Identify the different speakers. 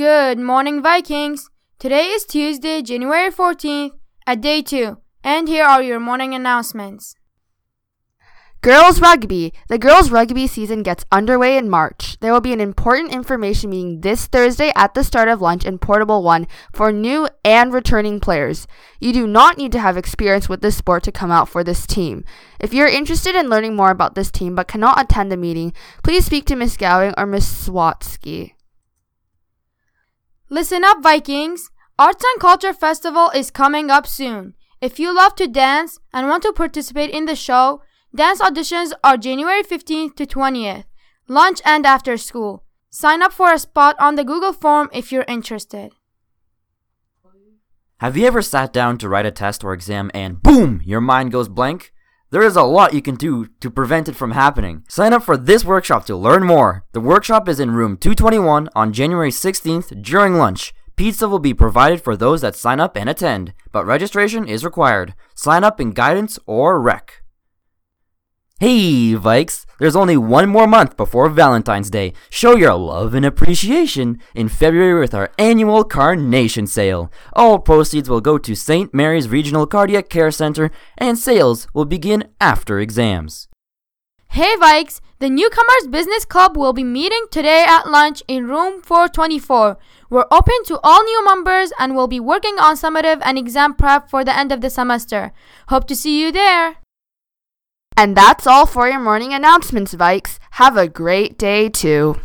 Speaker 1: Good morning, Vikings. Today is Tuesday, January 14th, at day 2, and here are your morning announcements.
Speaker 2: Girls Rugby. The girls rugby season gets underway in March. There will be an important information meeting this Thursday at the start of lunch in Portable 1 for new and returning players. You do not need to have experience with this sport to come out for this team. If you're interested in learning more about this team but cannot attend the meeting, please speak to Miss Gowing or Miss Swatsky.
Speaker 1: Listen up, Vikings! Arts and Culture Festival is coming up soon. If you love to dance and want to participate in the show, Dance auditions are January 15th to 20th, lunch and after school. Sign up for a spot on the Google form if you're interested.
Speaker 3: Have you ever sat down to write a test or exam and boom, your mind goes blank? There is a lot you can do to prevent it from happening. Sign up for this workshop to learn more. The workshop is in room 221 on January 16th during lunch. Pizza will be provided for those that sign up and attend, but registration is required. Sign up in guidance or rec. Hey, Vikes! There's only one more month before Valentine's Day. Show your love and appreciation in February with our annual Carnation Sale. All proceeds will go to St. Mary's Regional Cardiac Care Center, and sales will begin after exams.
Speaker 1: Hey, Vikes! The Newcomers Business Club will be meeting today at lunch in room 424. We're open to all new members and will be working on summative and exam prep for the end of the semester. Hope to see you there!
Speaker 2: And that's all for your morning announcements, Vikes. Have a great day, too.